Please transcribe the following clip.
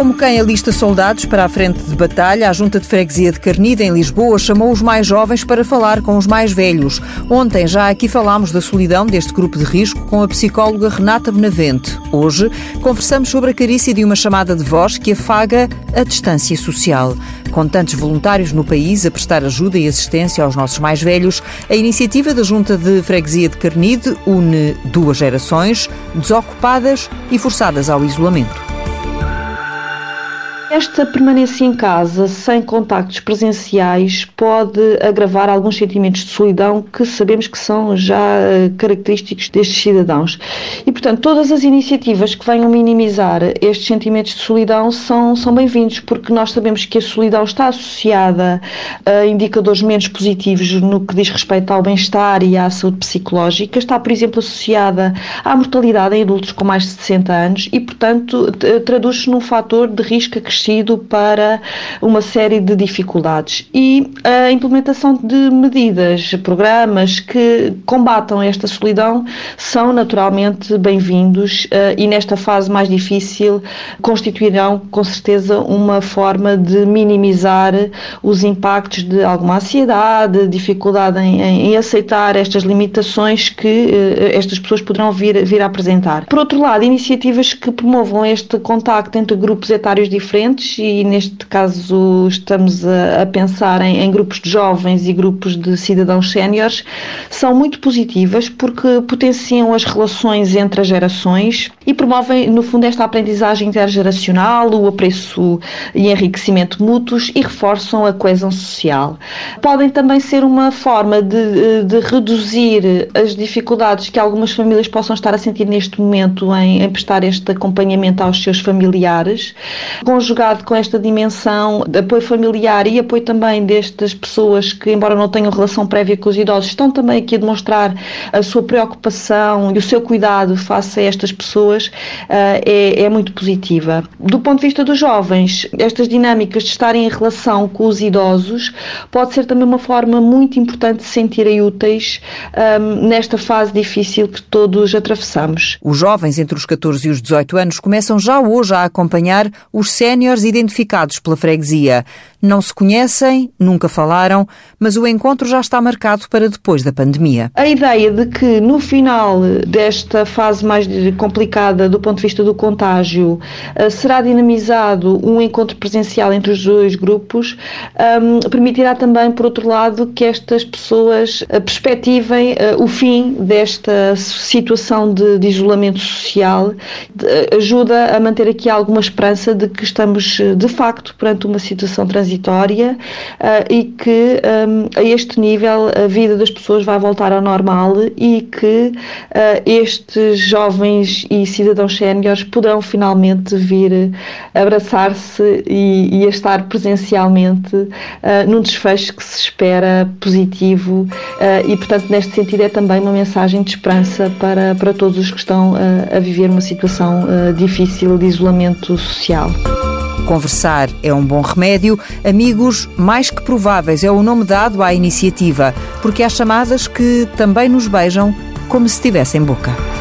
Como quem alista soldados para a frente de batalha, a Junta de Freguesia de Carnida, em Lisboa, chamou os mais jovens para falar com os mais velhos. Ontem já aqui falámos da solidão deste grupo de risco com a psicóloga Renata Benavente. Hoje conversamos sobre a carícia de uma chamada de voz que afaga a distância social. Com tantos voluntários no país a prestar ajuda e assistência aos nossos mais velhos, a iniciativa da Junta de Freguesia de Carnide une duas gerações desocupadas e forçadas ao isolamento. Esta permanência em casa, sem contactos presenciais, pode agravar alguns sentimentos de solidão que sabemos que são já eh, característicos destes cidadãos. E, portanto, todas as iniciativas que venham minimizar estes sentimentos de solidão são, são bem-vindos, porque nós sabemos que a solidão está associada a indicadores menos positivos no que diz respeito ao bem-estar e à saúde psicológica. Está, por exemplo, associada à mortalidade em adultos com mais de 60 anos e, portanto, traduz-se num fator de risco acrescido crescido para uma série de dificuldades. E a implementação de medidas, programas que combatam esta solidão são naturalmente bem-vindos eh, e nesta fase mais difícil constituirão com certeza uma forma de minimizar os impactos de alguma ansiedade, dificuldade em, em aceitar estas limitações que uh, estas pessoas poderão vir, vir a apresentar. Por outro lado, iniciativas que promovam este contacto entre grupos etários diferentes diferentes e neste caso estamos a, a pensar em, em, grupos de jovens e grupos de cidadãos séniores, são muito positivas porque potenciam as relações entre as gerações e promovem, no fundo, esta aprendizagem intergeracional, o apreço e enriquecimento mútuos e reforçam a coesão social. Podem também ser uma forma de, de reduzir as dificuldades que algumas famílias possam estar a sentir neste momento em, em prestar este acompanhamento aos seus familiares, conjugar com esta dimensão de apoio familiar e apoio também destas pessoas que, embora não tenham relação prévia com os idosos, estão também aqui a demonstrar a sua preocupação e o seu cuidado face a estas pessoas, eh, é, é muito positiva. Do ponto de vista dos jovens, estas dinâmicas de estarem em relação com os idosos pode ser também uma forma muito importante de se sentirem úteis um, ehm, nesta fase difícil que todos atravessamos. Os jovens entre os 14 e os 18 anos começam já hoje a acompanhar os séniores séniores identificados pela freguesia. Não se conhecem, nunca falaram, mas o encontro já está marcado para depois da pandemia. A ideia de que no final desta fase mais complicada do ponto de vista do contágio eh, será dinamizado um encontro presencial entre os dois grupos um, permitirá também, por outro lado, que estas pessoas eh, perspectivem uh, o fim desta situação de, isolamento social. Ajuda a manter aqui alguma esperança de que estamos, de facto, perante uma situação transitória transitória uh, e que um, a este nível a vida das pessoas vai voltar ao normal e que uh, estes jovens e cidadãos séniores poderão finalmente vir abraçar-se e, e, a estar presencialmente uh, num desfecho que se espera positivo e, portanto, neste sentido é também uma mensagem de esperança para, para todos os que estão a viver uma situação difícil de isolamento social. Conversar é um bom remédio. Amigos, mais que prováveis é o nome dado à iniciativa, porque há chamadas que também nos beijam como se tivessem boca.